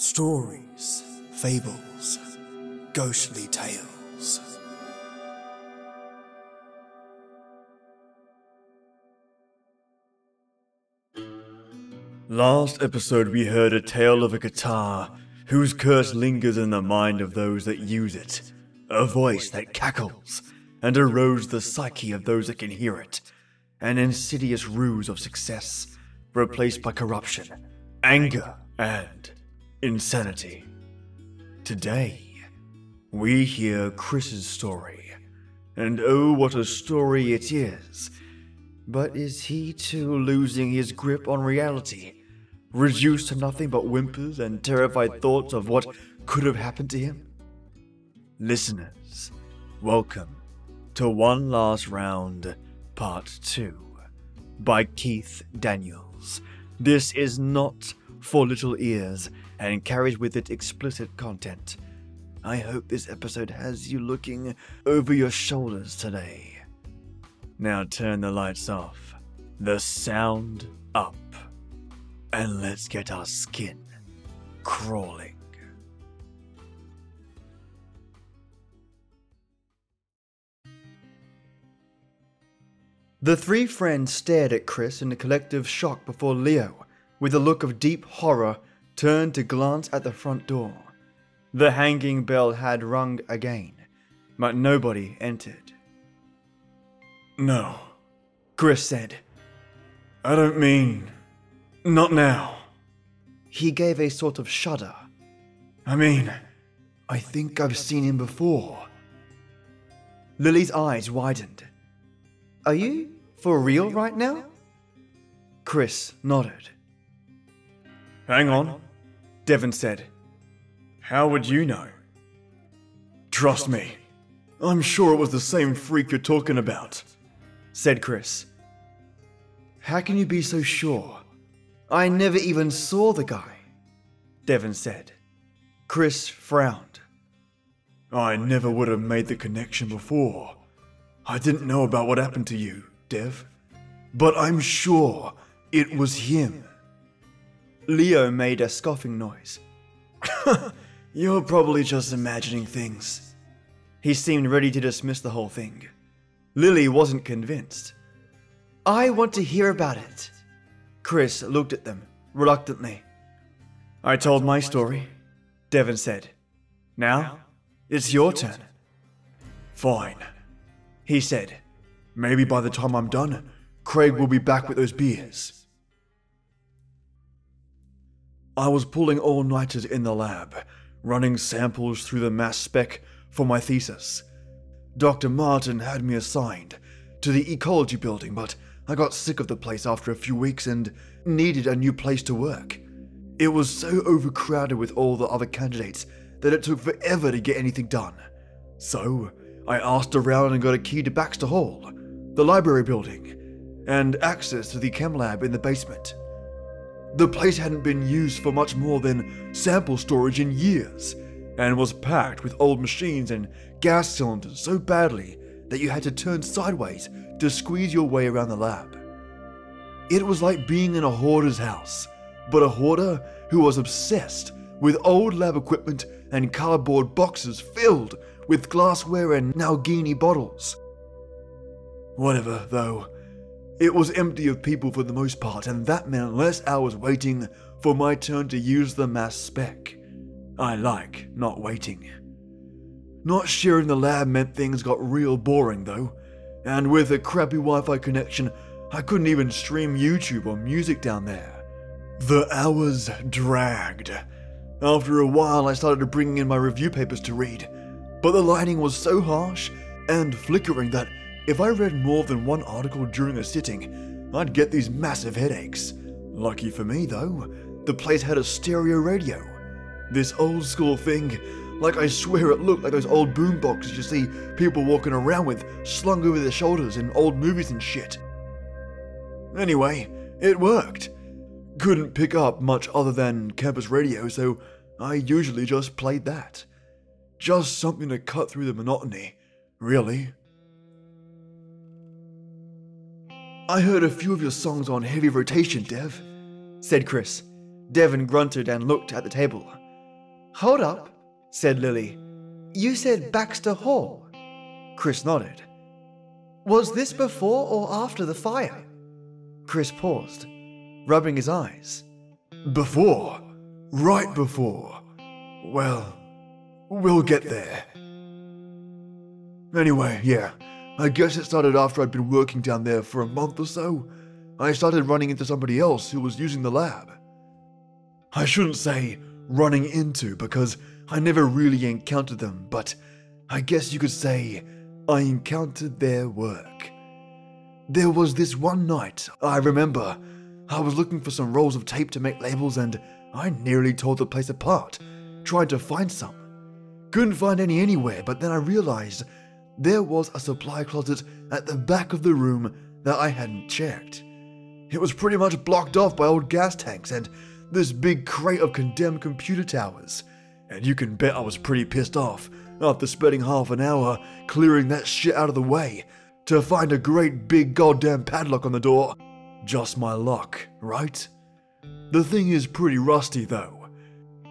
Stories, fables, ghostly tales. Last episode, we heard a tale of a guitar whose curse lingers in the mind of those that use it, a voice that cackles and erodes the psyche of those that can hear it, an insidious ruse of success replaced by corruption, anger, and insanity. Today, we hear Chris's story, and oh, what a story it is! But is he too losing his grip on reality? reduced to nothing but whimpers and terrified thoughts of what could have happened to him? Listeners, welcome to One Last Round, Part 2 by Keith Daniels. This is not for little ears and carries with it explicit content. I hope this episode has you looking over your shoulders today. Now turn the lights off, the sound up and let's get our skin crawling. The three friends stared at Chris in a collective shock before Leo, with a look of deep horror, turned to glance at the front door. The hanging bell had rung again, but nobody entered. No, Chris said. I don't mean. Not now. He gave a sort of shudder. I mean, I think I've seen him before. Lily's eyes widened. Are you for real right now? Chris nodded. Hang on, Devon said. How would you know? Trust me, I'm sure it was the same freak you're talking about, said Chris. How can you be so sure? I never even saw the guy, Devon said. Chris frowned. I never would have made the connection before. I didn't know about what happened to you, Dev. But I'm sure it was him. Leo made a scoffing noise. You're probably just imagining things. He seemed ready to dismiss the whole thing. Lily wasn't convinced. I want to hear about it, Chris looked at them, reluctantly. I told my story, Devon said. Now, it's your turn. Fine, he said. Maybe by the time I'm done, Craig will be back with those beers. I was pulling all nighters in the lab, running samples through the mass spec for my thesis. Dr. Martin had me assigned to the ecology building, but I got sick of the place after a few weeks and needed a new place to work. It was so overcrowded with all the other candidates that it took forever to get anything done. So, I asked around and got a key to Baxter Hall, the library building, and access to the chem lab in the basement. The place hadn't been used for much more than sample storage in years, and was packed with old machines and gas cylinders so badly that you had to turn sideways to squeeze your way around the lab. It was like being in a hoarder's house, but a hoarder who was obsessed with old lab equipment and cardboard boxes filled with glassware and Nalgene bottles. Whatever, though, it was empty of people for the most part, and that meant less hours waiting for my turn to use the mass spec. I like not waiting. Not sharing the lab meant things got real boring, though and with a crappy Wi Fi connection, I couldn't even stream YouTube or music down there. The hours dragged. After a while, I started bringing in my review papers to read, but the lighting was so harsh and flickering that if I read more than one article during a sitting, I'd get these massive headaches. Lucky for me, though, the place had a stereo radio. This old school thing like I swear it looked like those old boom boxes you see people walking around with slung over their shoulders in old movies and shit. Anyway, it worked. Couldn't pick up much other than campus radio, so I usually just played that. Just something to cut through the monotony, really. I heard a few of your songs on heavy rotation, Dev, said Chris. Devon grunted and looked at the table. Hold up, said Lily. You said Baxter Hall. Chris nodded. Was this before or after the fire? Chris paused, rubbing his eyes. Before. Right before. Well, we'll get there. Anyway, yeah, I guess it started after I'd been working down there for a month or so. I started running into somebody else who was using the lab. I shouldn't say running into because I never really encountered them, but I guess you could say I encountered their work. There was this one night, I remember, I was looking for some rolls of tape to make labels and I nearly tore the place apart, trying to find some. Couldn't find any anywhere, but then I realized there was a supply closet at the back of the room that I hadn't checked. It was pretty much blocked off by old gas tanks and this big crate of condemned computer towers. And you can bet I was pretty pissed off after spending half an hour clearing that shit out of the way to find a great big goddamn padlock on the door. Just my luck, right? The thing is pretty rusty though,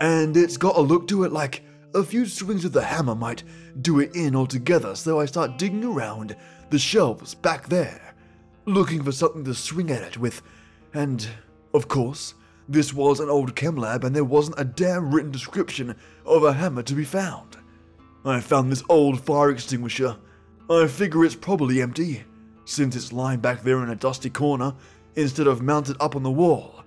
and it's got a look to it like a few swings of the hammer might do it in altogether, so I start digging around the shelves back there, looking for something to swing at it with, and, of course, this was an old chem lab and there wasn't a damn written description of a hammer to be found. I found this old fire extinguisher. I figure it's probably empty, since it's lying back there in a dusty corner instead of mounted up on the wall.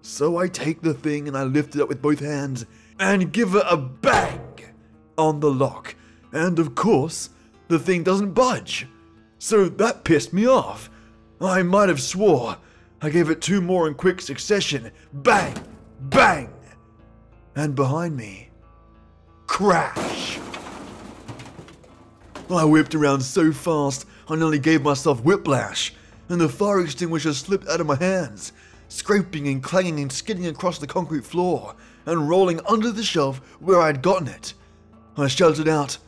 So I take the thing and I lift it up with both hands and give it a bang on the lock. And of course, the thing doesn't budge. So that pissed me off. I might have swore. I gave it two more in quick succession. Bang! Bang! And behind me, crash! I whipped around so fast, I nearly gave myself whiplash, and the fire extinguisher slipped out of my hands, scraping and clanging and skidding across the concrete floor, and rolling under the shelf where I'd gotten it. I shouted out,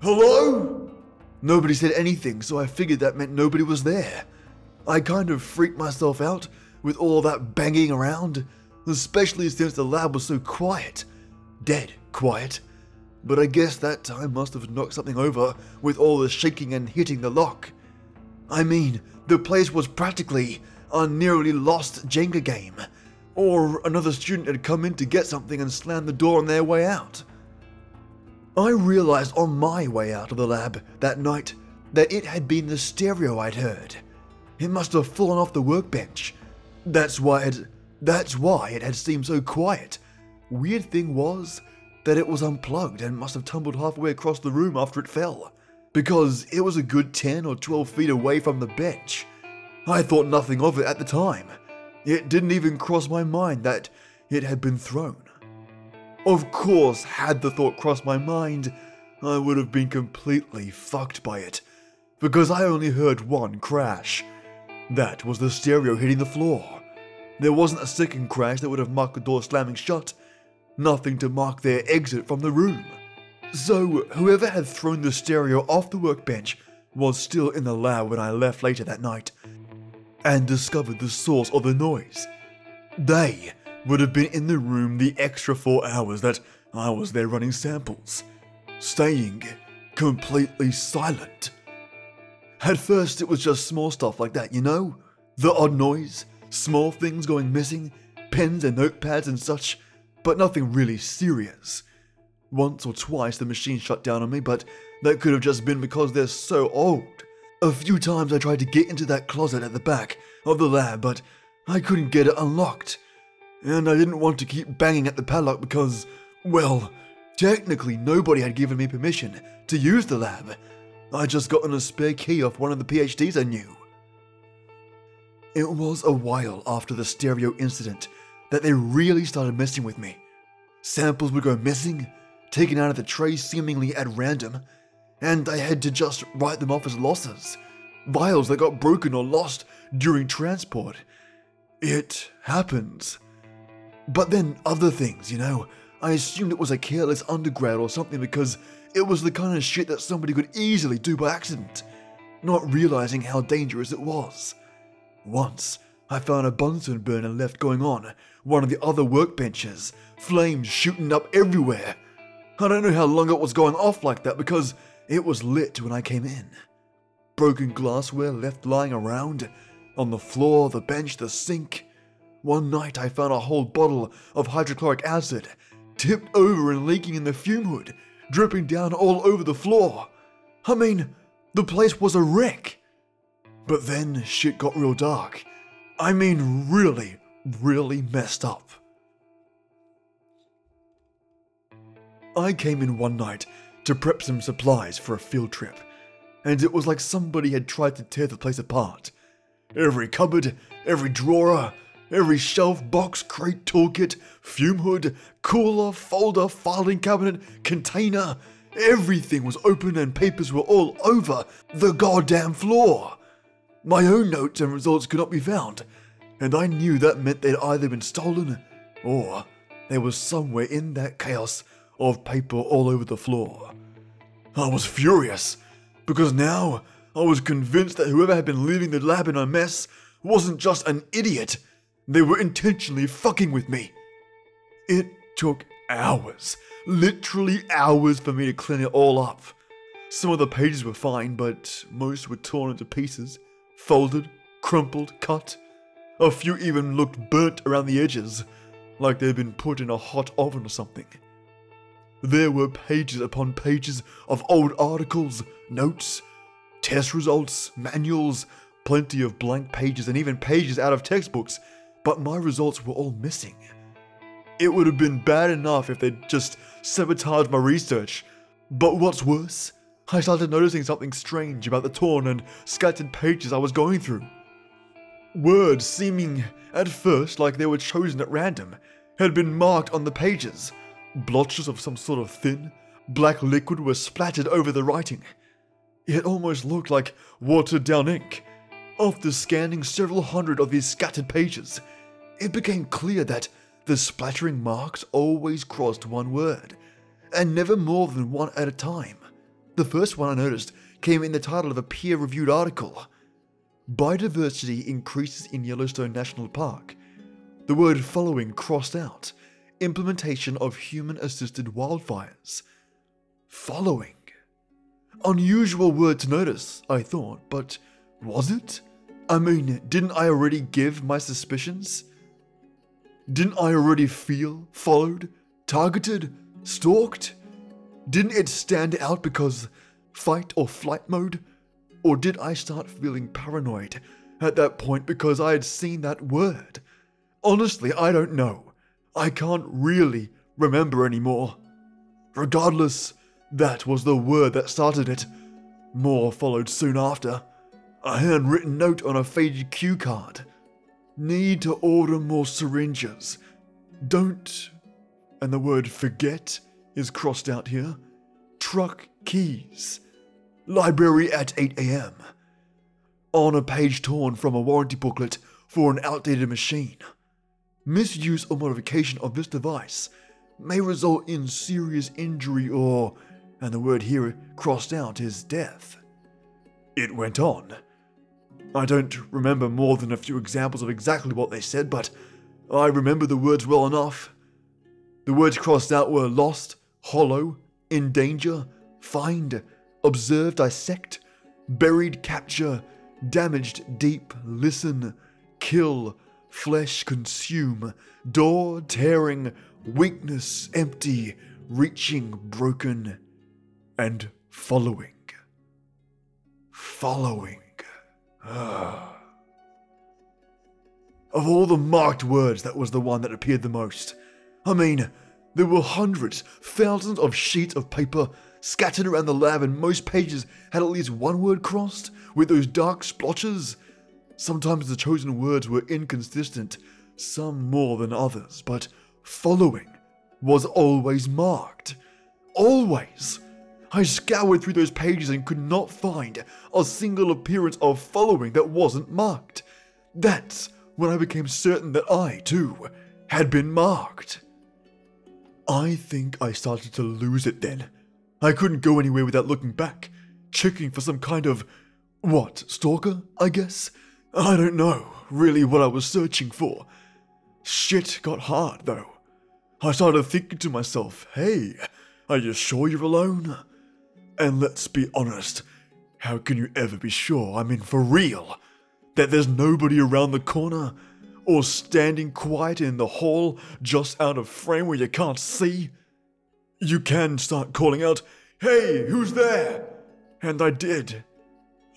Hello? Nobody said anything, so I figured that meant nobody was there. I kind of freaked myself out with all that banging around, especially since the lab was so quiet. Dead quiet. But I guess that time must have knocked something over with all the shaking and hitting the lock. I mean, the place was practically a nearly lost Jenga game. Or another student had come in to get something and slammed the door on their way out. I realized on my way out of the lab that night that it had been the stereo I'd heard. It must have fallen off the workbench. That's why it that's why it had seemed so quiet. Weird thing was that it was unplugged and must have tumbled halfway across the room after it fell, because it was a good 10 or 12 feet away from the bench. I thought nothing of it at the time. It didn't even cross my mind that it had been thrown. Of course, had the thought crossed my mind, I would have been completely fucked by it, because I only heard one crash. That was the stereo hitting the floor. There wasn't a second crash that would have marked the door slamming shut, nothing to mark their exit from the room. So, whoever had thrown the stereo off the workbench was still in the lab when I left later that night and discovered the source of the noise. They would have been in the room the extra four hours that I was there running samples, staying completely silent. At first, it was just small stuff like that, you know? The odd noise, small things going missing, pens and notepads and such, but nothing really serious. Once or twice the machine shut down on me, but that could have just been because they're so old. A few times I tried to get into that closet at the back of the lab, but I couldn't get it unlocked. And I didn't want to keep banging at the padlock because, well, technically nobody had given me permission to use the lab. I'd just gotten a spare key off one of the PhDs I knew. It was a while after the stereo incident that they really started messing with me. Samples would go missing, taken out of the tray seemingly at random, and I had to just write them off as losses. Vials that got broken or lost during transport. It happens. But then other things, you know. I assumed it was a careless undergrad or something because it was the kind of shit that somebody could easily do by accident, not realizing how dangerous it was. Once, I found a Bunsen burner left going on one of the other workbenches, flames shooting up everywhere. I don't know how long it was going off like that because it was lit when I came in. Broken glassware left lying around on the floor, the bench, the sink. One night I found a whole bottle of hydrochloric acid tipped over and leaking in the fume hood, dripping down all over the floor. I mean, the place was a wreck. But then shit got real dark. I mean, really, really messed up. I came in one night to prep some supplies for a field trip, and it was like somebody had tried to tear the place apart. Every cupboard, every drawer, every shelf, box, crate, toolkit, fume hood, cooler, folder, filing cabinet, container, everything was open and papers were all over the goddamn floor. My own notes and results could not be found, and I knew that meant they'd either been stolen or they were somewhere in that chaos of paper all over the floor. I was furious because now I was convinced that whoever had been leaving the lab in a mess wasn't just an idiot, they were intentionally fucking with me. It took hours, literally hours, for me to clean it all up. Some of the pages were fine, but most were torn into pieces, folded, crumpled, cut. A few even looked burnt around the edges, like they'd been put in a hot oven or something. There were pages upon pages of old articles, notes, test results, manuals, plenty of blank pages, and even pages out of textbooks, but my results were all missing. It would have been bad enough if they'd just sabotaged my research, but what's worse, I started noticing something strange about the torn and scattered pages I was going through. Words seeming at first like they were chosen at random had been marked on the pages. Blotches of some sort of thin, black liquid were splattered over the writing. It almost looked like watered down ink. After scanning several hundred of these scattered pages, it became clear that the splattering marks always crossed one word, and never more than one at a time. The first one I noticed came in the title of a peer reviewed article Biodiversity increases in Yellowstone National Park. The word following crossed out. Implementation of human assisted wildfires. Following. Unusual word to notice, I thought, but was it? I mean, didn't I already give my suspicions? Didn't I already feel followed, targeted, stalked? Didn't it stand out because fight or flight mode? Or did I start feeling paranoid at that point because I had seen that word? Honestly, I don't know. I can't really remember anymore. Regardless, that was the word that started it. More followed soon after. A handwritten note on a faded cue card. Need to order more syringes. Don't. And the word forget is crossed out here. Truck keys. Library at 8 am. On a page torn from a warranty booklet for an outdated machine. Misuse or modification of this device may result in serious injury or, and the word here crossed out is death. It went on. I don't remember more than a few examples of exactly what they said, but I remember the words well enough. The words crossed out were lost, hollow, in danger, find, observe, dissect, buried, capture, damaged, deep, listen, kill, flesh, consume, door, tearing, weakness, empty, reaching, broken, and following. Following. Ah. of all the marked words, that was the one that appeared the most. I mean, there were hundreds, thousands of sheets of paper scattered around the lab, and most pages had at least one word crossed with those dark splotches. Sometimes the chosen words were inconsistent, some more than others, but following was always marked. Always! I scoured through those pages and could not find a single appearance of following that wasn't marked. That's when I became certain that I, too, had been marked. I think I started to lose it then. I couldn't go anywhere without looking back, checking for some kind of. what, stalker, I guess? I don't know really what I was searching for. Shit got hard though. I started thinking to myself, hey, are you sure you're alone? And let's be honest, how can you ever be sure I mean for real? That there's nobody around the corner? Or standing quiet in the hall just out of frame where you can't see? You can start calling out, hey, who's there? And I did.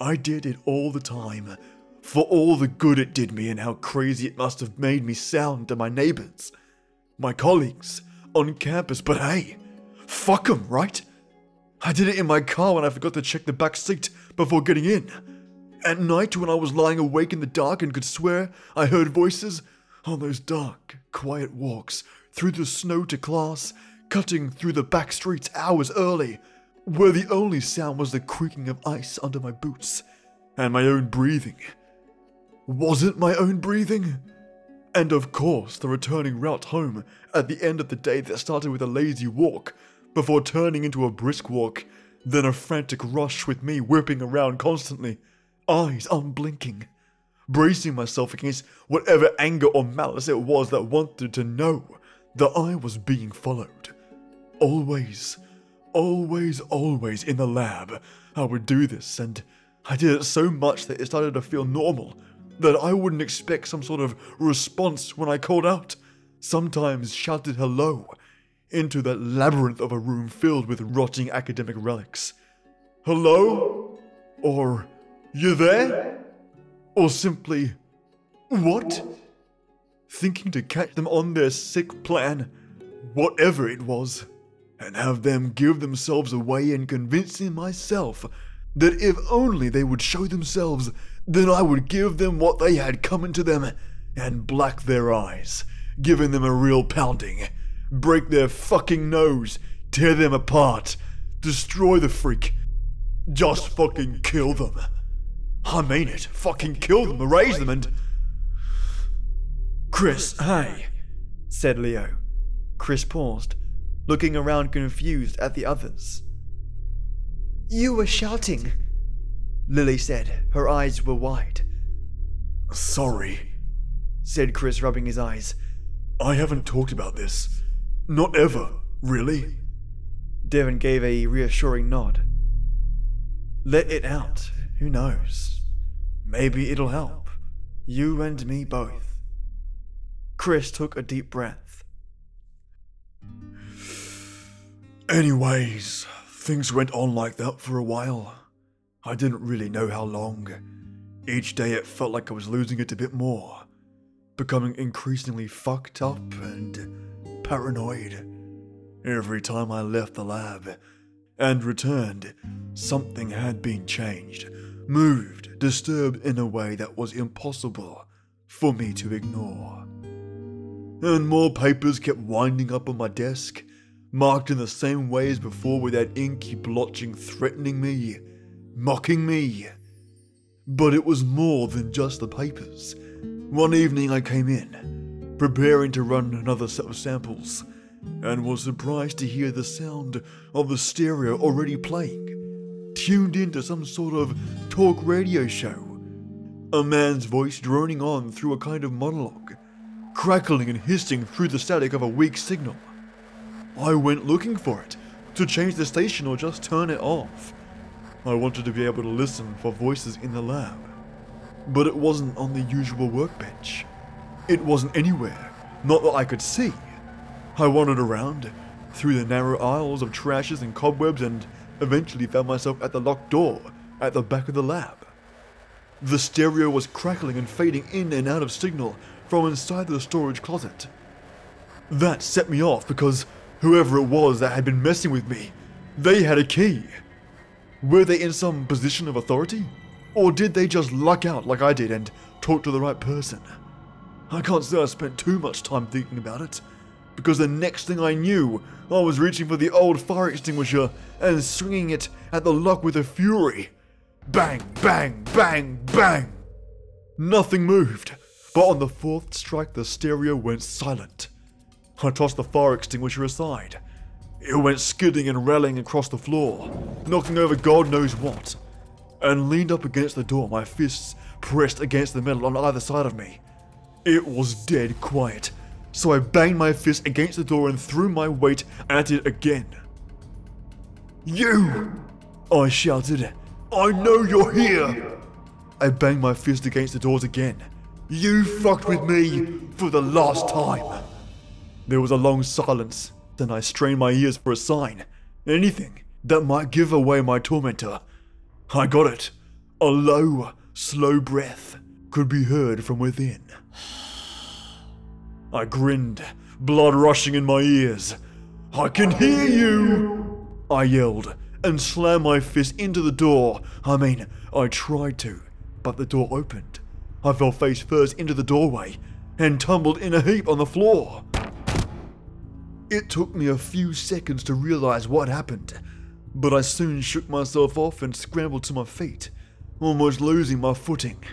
I did it all the time. For all the good it did me and how crazy it must have made me sound to my neighbors, my colleagues, on campus, but hey, fuck 'em, right? I did it in my car when I forgot to check the back seat before getting in. At night when I was lying awake in the dark and could swear I heard voices on those dark, quiet walks through the snow to class, cutting through the back streets hours early, where the only sound was the creaking of ice under my boots and my own breathing. Was it my own breathing? And of course, the returning route home at the end of the day that started with a lazy walk before turning into a brisk walk, then a frantic rush with me whipping around constantly, eyes unblinking, bracing myself against whatever anger or malice it was that wanted to know that I was being followed. Always, always, always in the lab, I would do this, and I did it so much that it started to feel normal, that I wouldn't expect some sort of response when I called out, sometimes shouted hello, into that labyrinth of a room filled with rotting academic relics. Hello? Or, you there? Or simply, what? Thinking to catch them on their sick plan, whatever it was, and have them give themselves away in convincing myself that if only they would show themselves, then I would give them what they had coming to them and black their eyes, giving them a real pounding break their fucking nose, tear them apart, destroy the freak. Just fucking kill them. I mean it. Fucking kill them, erase them, and. Chris, hey, said Leo. Chris paused, looking around confused at the others. You were shouting, Lily said. Her eyes were wide. Sorry, said Chris, rubbing his eyes. I haven't talked about this. Not ever, really? Devon gave a reassuring nod. Let it out. Who knows? Maybe it'll help. You and me both. Chris took a deep breath. Anyways, things went on like that for a while. I didn't really know how long. Each day it felt like I was losing it a bit more, becoming increasingly fucked up and paranoid. Every time I left the lab and returned, something had been changed, moved, disturbed in a way that was impossible for me to ignore. And more papers kept winding up on my desk, marked in the same way as before with that inky blotching threatening me, mocking me. But it was more than just the papers. One evening I came in, preparing to run another set of samples, and was surprised to hear the sound of the stereo already playing, tuned into some sort of talk radio show. A man's voice droning on through a kind of monologue, crackling and hissing through the static of a weak signal. I went looking for it, to change the station or just turn it off. I wanted to be able to listen for voices in the lab, but it wasn't on the usual workbench. It wasn't anywhere, not that I could see. I wandered around, through the narrow aisles of trashes and cobwebs, and eventually found myself at the locked door at the back of the lab. The stereo was crackling and fading in and out of signal from inside the storage closet. That set me off because whoever it was that had been messing with me, they had a key. Were they in some position of authority? Or did they just luck out like I did and talk to the right person? I can't say I spent too much time thinking about it, because the next thing I knew, I was reaching for the old fire extinguisher and swinging it at the lock with a fury. Bang, bang, bang, bang! Nothing moved, but on the fourth strike, the stereo went silent. I tossed the fire extinguisher aside. It went skidding and rattling across the floor, knocking over God knows what, and leaned up against the door, my fists pressed against the metal on either side of me. It was dead quiet, so I banged my fist against the door and threw my weight at it again. You! I shouted. I know you're here! I banged my fist against the doors again. You fucked with me for the last time. There was a long silence, then I strained my ears for a sign. Anything that might give away my tormentor. I got it. A low, slow breath could be heard from within. I grinned, blood rushing in my ears. I can hear you! I yelled and slammed my fist into the door. I mean, I tried to, but the door opened. I fell face first into the doorway and tumbled in a heap on the floor. It took me a few seconds to realize what happened, but I soon shook myself off and scrambled to my feet, almost losing my footing.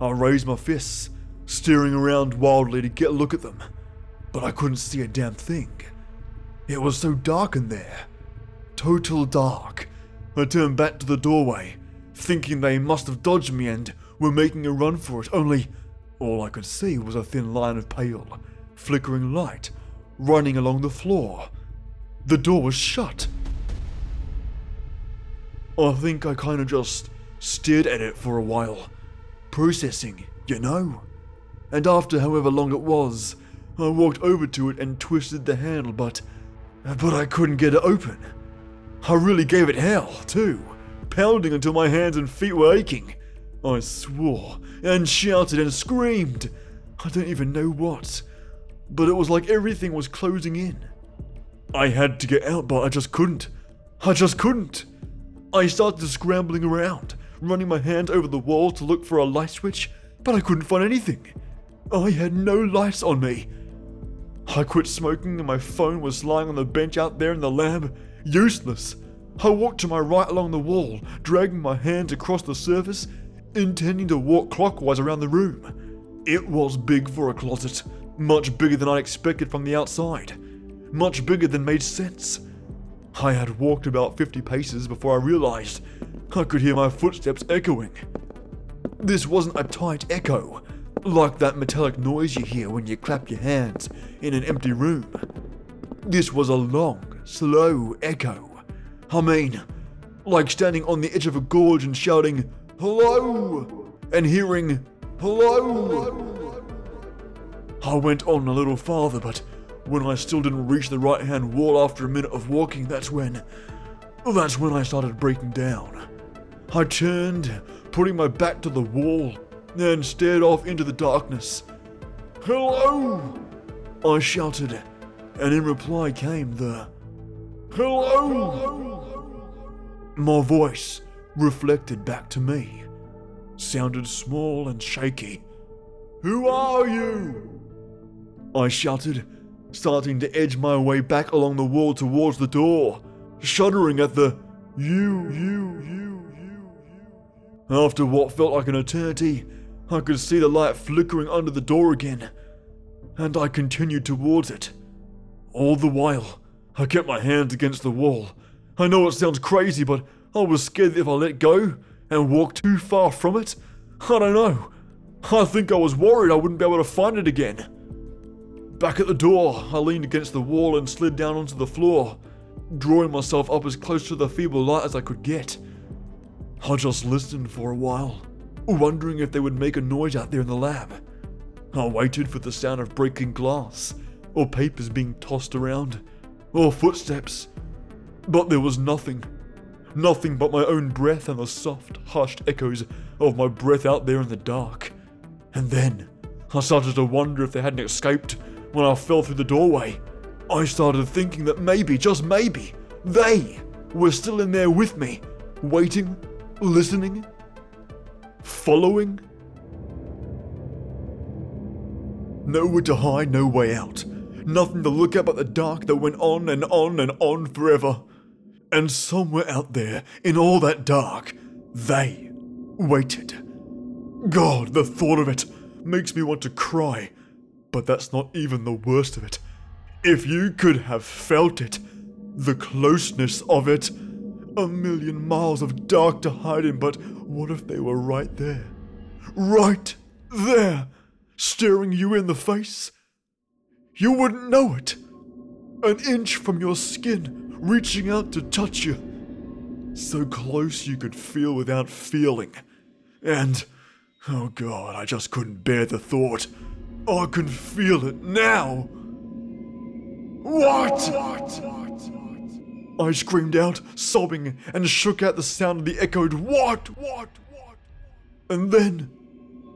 I raised my fists, staring around wildly to get a look at them, but I couldn't see a damn thing. It was so dark in there. Total dark. I turned back to the doorway, thinking they must have dodged me and were making a run for it, only all I could see was a thin line of pale, flickering light running along the floor. The door was shut. I think I kind of just stared at it for a while, processing, you know. And after however long it was, I walked over to it and twisted the handle, but but I couldn't get it open. I really gave it hell, too, pounding until my hands and feet were aching. I swore and shouted and screamed. I don't even know what but it was like everything was closing in. I had to get out, but I just couldn't. I just couldn't. I started scrambling around, running my hand over the wall to look for a light switch, but I couldn't find anything. I had no lights on me. I quit smoking and my phone was lying on the bench out there in the lab, useless. I walked to my right along the wall, dragging my hands across the surface, intending to walk clockwise around the room. It was big for a closet, much bigger than I expected from the outside. Much bigger than made sense. I had walked about 50 paces before I realized I could hear my footsteps echoing. This wasn't a tight echo, like that metallic noise you hear when you clap your hands in an empty room. This was a long, slow echo. I mean, like standing on the edge of a gorge and shouting, Hello! and hearing, Hello! I went on a little farther, but when I still didn't reach the right hand wall after a minute of walking, that's when. That's when I started breaking down. I turned, putting my back to the wall, and stared off into the darkness. Hello! I shouted, and in reply came the. Hello! My voice, reflected back to me, sounded small and shaky. Who are you? I shouted, starting to edge my way back along the wall towards the door, shuddering at the you, you, you, you, you. After what felt like an eternity, I could see the light flickering under the door again, and I continued towards it. All the while, I kept my hands against the wall. I know it sounds crazy, but I was scared that if I let go and walked too far from it, I don't know. I think I was worried I wouldn't be able to find it again. Back at the door, I leaned against the wall and slid down onto the floor, drawing myself up as close to the feeble light as I could get. I just listened for a while, wondering if they would make a noise out there in the lab. I waited for the sound of breaking glass, or papers being tossed around, or footsteps. But there was nothing. Nothing but my own breath and the soft, hushed echoes of my breath out there in the dark. And then I started to wonder if they hadn't escaped when I fell through the doorway. I started thinking that maybe, just maybe, they were still in there with me, waiting, listening, following. Nowhere to hide, no way out. Nothing to look at but the dark that went on and on and on forever. And somewhere out there, in all that dark, they waited. God, the thought of it makes me want to cry but that's not even the worst of it. If you could have felt it, the closeness of it, a million miles of dark to hide in, but what if they were right there? right there, staring you in the face. You wouldn't know it. An inch from your skin, reaching out to touch you. So close you could feel without feeling. And, oh god, I just couldn't bear the thought. I can feel it now. What? I screamed out, sobbing, and shook out the sound of the echoed what, what, what. And then,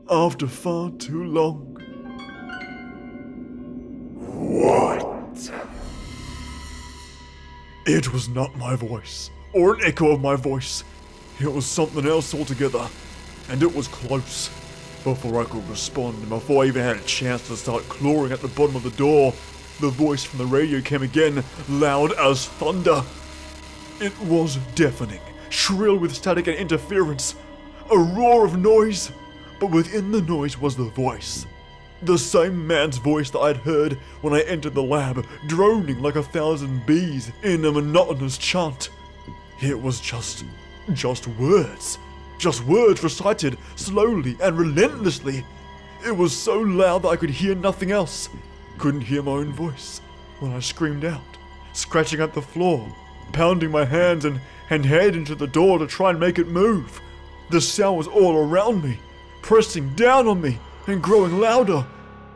after far too long, what? It was not my voice, or an echo of my voice. It was something else altogether, and it was close. Before I could respond, and before I even had a chance to start clawing at the bottom of the door, the voice from the radio came again, loud as thunder. It was deafening, shrill with static and interference. A roar of noise, but within the noise was the voice. The same man's voice that I'd heard when I entered the lab, droning like a thousand bees in a monotonous chant. It was just. just words. Just words recited slowly and relentlessly. It was so loud that I could hear nothing else. Couldn't hear my own voice when I screamed out, scratching at the floor, pounding my hands and, and head into the door to try and make it move. The sound was all around me, pressing down on me and growing louder.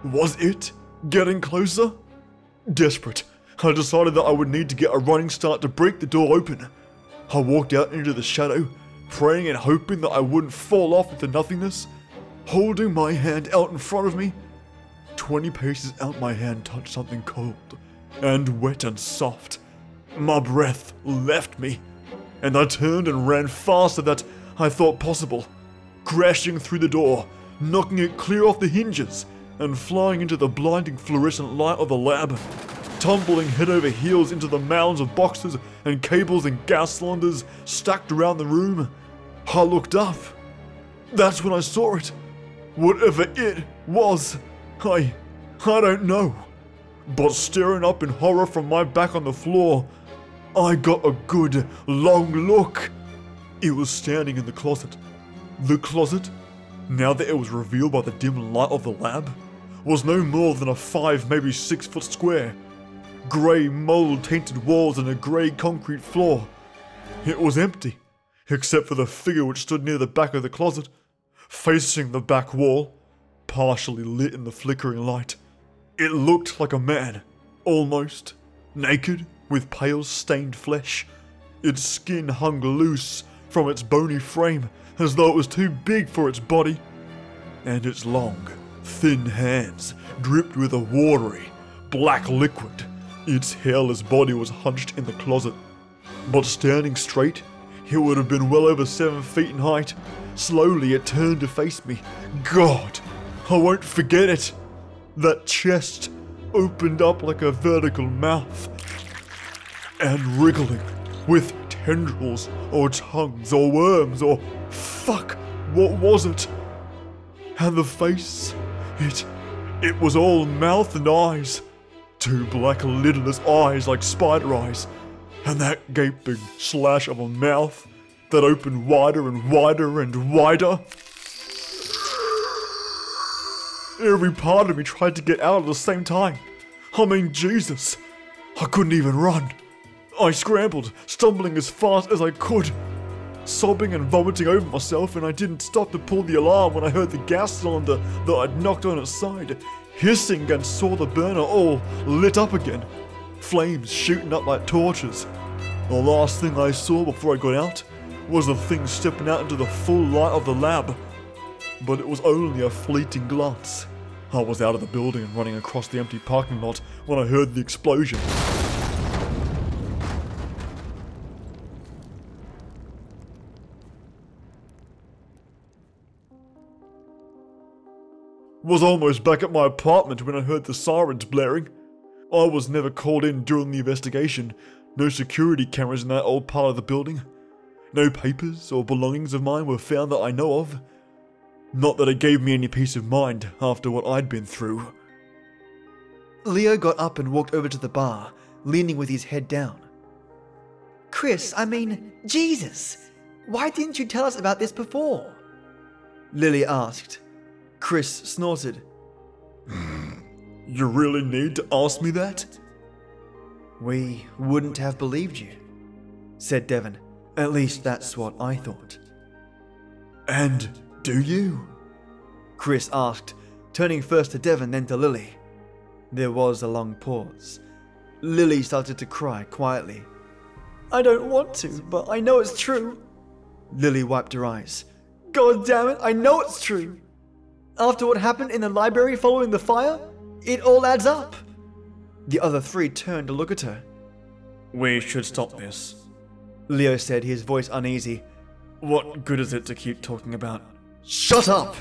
Was it getting closer? Desperate, I decided that I would need to get a running start to break the door open. I walked out into the shadow, praying and hoping that I wouldn't fall off into nothingness. Holding my hand out in front of me, 20 paces out, my hand touched something cold and wet and soft. My breath left me, and I turned and ran faster than I thought possible, crashing through the door, knocking it clear off the hinges, and flying into the blinding fluorescent light of the lab, tumbling head over heels into the mounds of boxes and cables and gas cylinders stacked around the room. I looked up. That's when I saw it. Whatever it was. I. I don't know. But staring up in horror from my back on the floor, I got a good long look. It was standing in the closet. The closet, now that it was revealed by the dim light of the lab, was no more than a five, maybe six foot square. Grey mold tainted walls and a grey concrete floor. It was empty, except for the figure which stood near the back of the closet, facing the back wall partially lit in the flickering light. It looked like a man, almost, naked, with pale stained flesh. Its skin hung loose from its bony frame as though it was too big for its body. And its long, thin hands dripped with a watery, black liquid. Its hairless body was hunched in the closet. But standing straight, it would have been well over seven feet in height. Slowly it turned to face me. God, I won't forget it. That chest opened up like a vertical mouth and wriggling with tendrils or tongues or worms or fuck, what was it? And the face, it, it was all mouth and eyes. Two black lidless eyes like spider eyes, and that gaping slash of a mouth that opened wider and wider and wider. Every part of me tried to get out at the same time. I mean, Jesus. I couldn't even run. I scrambled, stumbling as fast as I could, sobbing and vomiting over myself, and I didn't stop to pull the alarm when I heard the gas cylinder that I'd knocked on its side hissing and saw the burner all lit up again, flames shooting up like torches. The last thing I saw before I got out was the thing stepping out into the full light of the lab but it was only a fleeting glance. I was out of the building and running across the empty parking lot when I heard the explosion. Was almost back at my apartment when I heard the sirens blaring. I was never called in during the investigation. No security cameras in that old part of the building. No papers or belongings of mine were found that I know of. Not that it gave me any peace of mind after what I'd been through. Leo got up and walked over to the bar, leaning with his head down. Chris, I mean, Jesus! Why didn't you tell us about this before? Lily asked. Chris snorted. Hmm. You really need to ask me that? We wouldn't have believed you, said Devon. At least that's what I thought. And do you? Chris asked, turning first to Devon, then to Lily. There was a long pause. Lily started to cry quietly. I don't want to, but I know it's true. Lily wiped her eyes. God damn it, I know it's true. After what happened in the library following the fire, it all adds up. The other three turned to look at her. We should stop this. Leo said, his voice uneasy. What good is it to keep talking about? Shut up!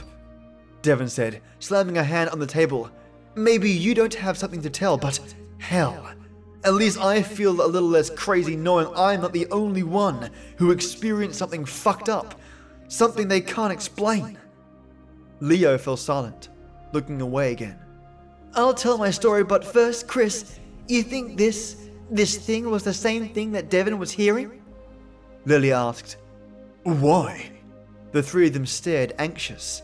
Devon said, slamming a hand on the table. Maybe you don't have something to tell, but hell. At least I feel a little less crazy knowing I'm not the only one who experienced something fucked up. Something they can't explain. Leo fell silent, looking away again. I'll tell my story, but first, Chris, you think this this thing was the same thing that Devon was hearing? Lily asked. Why? The three of them stared anxious.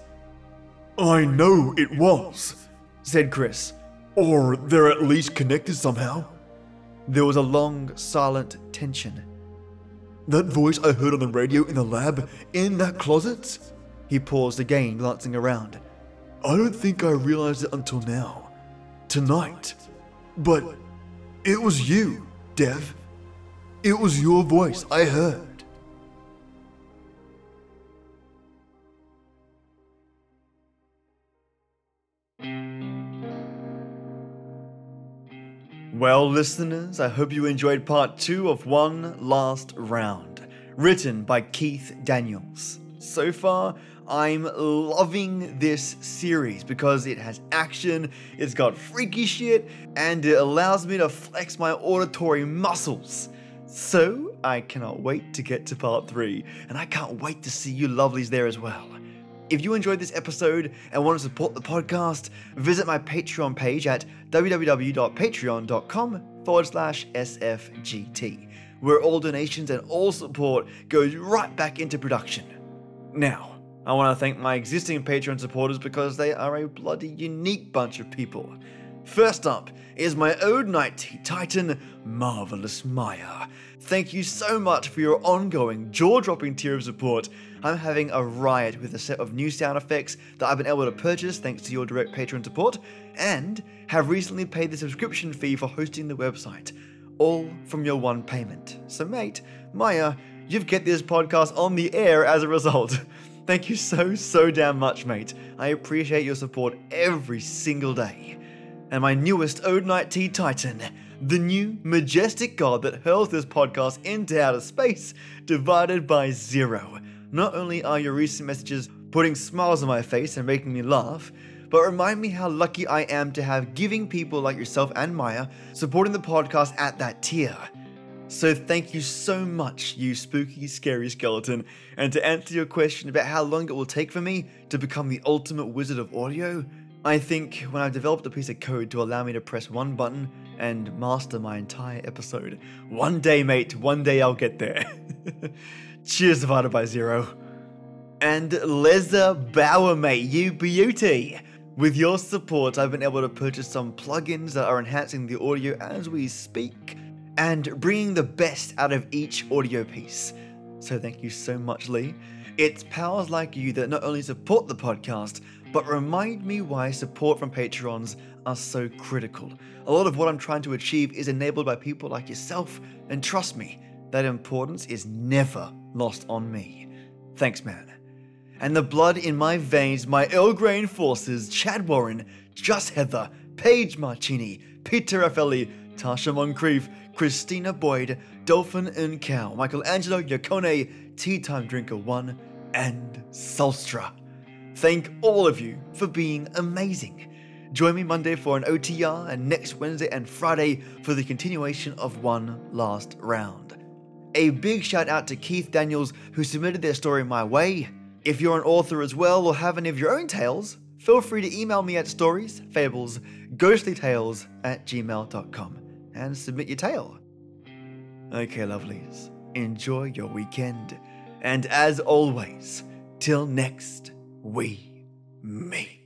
I know it was. Said Chris. Or they're at least connected somehow. There was a long, silent tension. That voice I heard on the radio in the lab, in that closet? He paused again, glancing around. I don't think I realized it until now. Tonight. But it was you, Dev. It was your voice I heard. Well, listeners, I hope you enjoyed part two of One Last Round, written by Keith Daniels. So far, I'm loving this series because it has action, it's got freaky shit, and it allows me to flex my auditory muscles. So, I cannot wait to get to part three, and I can't wait to see you lovelies there as well. If you enjoyed this episode and want to support the podcast, visit my Patreon page at www.patreon.com forward slash SFGT, where all donations and all support goes right back into production. Now, I want to thank my existing Patreon supporters because they are a bloody unique bunch of people. First up is my old Night Titan, Marvelous Mayah. Thank you so much for your ongoing, jaw dropping tier of support. I'm having a riot with a set of new sound effects that I've been able to purchase thanks to your direct Patreon support, and have recently paid the subscription fee for hosting the website. All from your one payment. So, mate, Mayah, you've get this podcast on the air as a result. Thank you so, so damn much, mate. I appreciate your support every single day and my newest Ode Night Tea Titan, the new majestic god that hurls this podcast into outer space, divided by zero. Not only are your recent messages putting smiles on my face and making me laugh, but remind me how lucky I am to have giving people like yourself and Mayah supporting the podcast at that tier. So thank you so much, you spooky, scary skeleton. And to answer your question about how long it will take for me to become the ultimate wizard of audio, I think when I've developed a piece of code to allow me to press one button and master my entire episode, one day, mate, one day I'll get there. Cheers, divided by zero. And Leza Bower, mate, you beauty! With your support, I've been able to purchase some plugins that are enhancing the audio as we speak and bringing the best out of each audio piece. So thank you so much, Lee. It's powers like you that not only support the podcast, but remind me why support from Patreons are so critical. A lot of what I'm trying to achieve is enabled by people like yourself, and trust me, that importance is never lost on me. Thanks, man. And the blood in my veins, my Earl Grey forces, Chad Warren, Just Heather, Page Marchini, Peter Raffaelli, Tasha Moncrief, Christina Boyd, Dolphin and Cow, Michelangelo Yacone, Tea Time Drinker 1, and Solstra. Thank all of you for being amazing. Join me Monday for an OTR and next Wednesday and Friday for the continuation of One Last Round. A big shout out to Keith Daniels who submitted their story my way. If you're an author as well or have any of your own tales, feel free to email me at stories, fables, ghostly tales at gmail.com and submit your tale. Okay, lovelies, enjoy your weekend. And as always, till next we meet.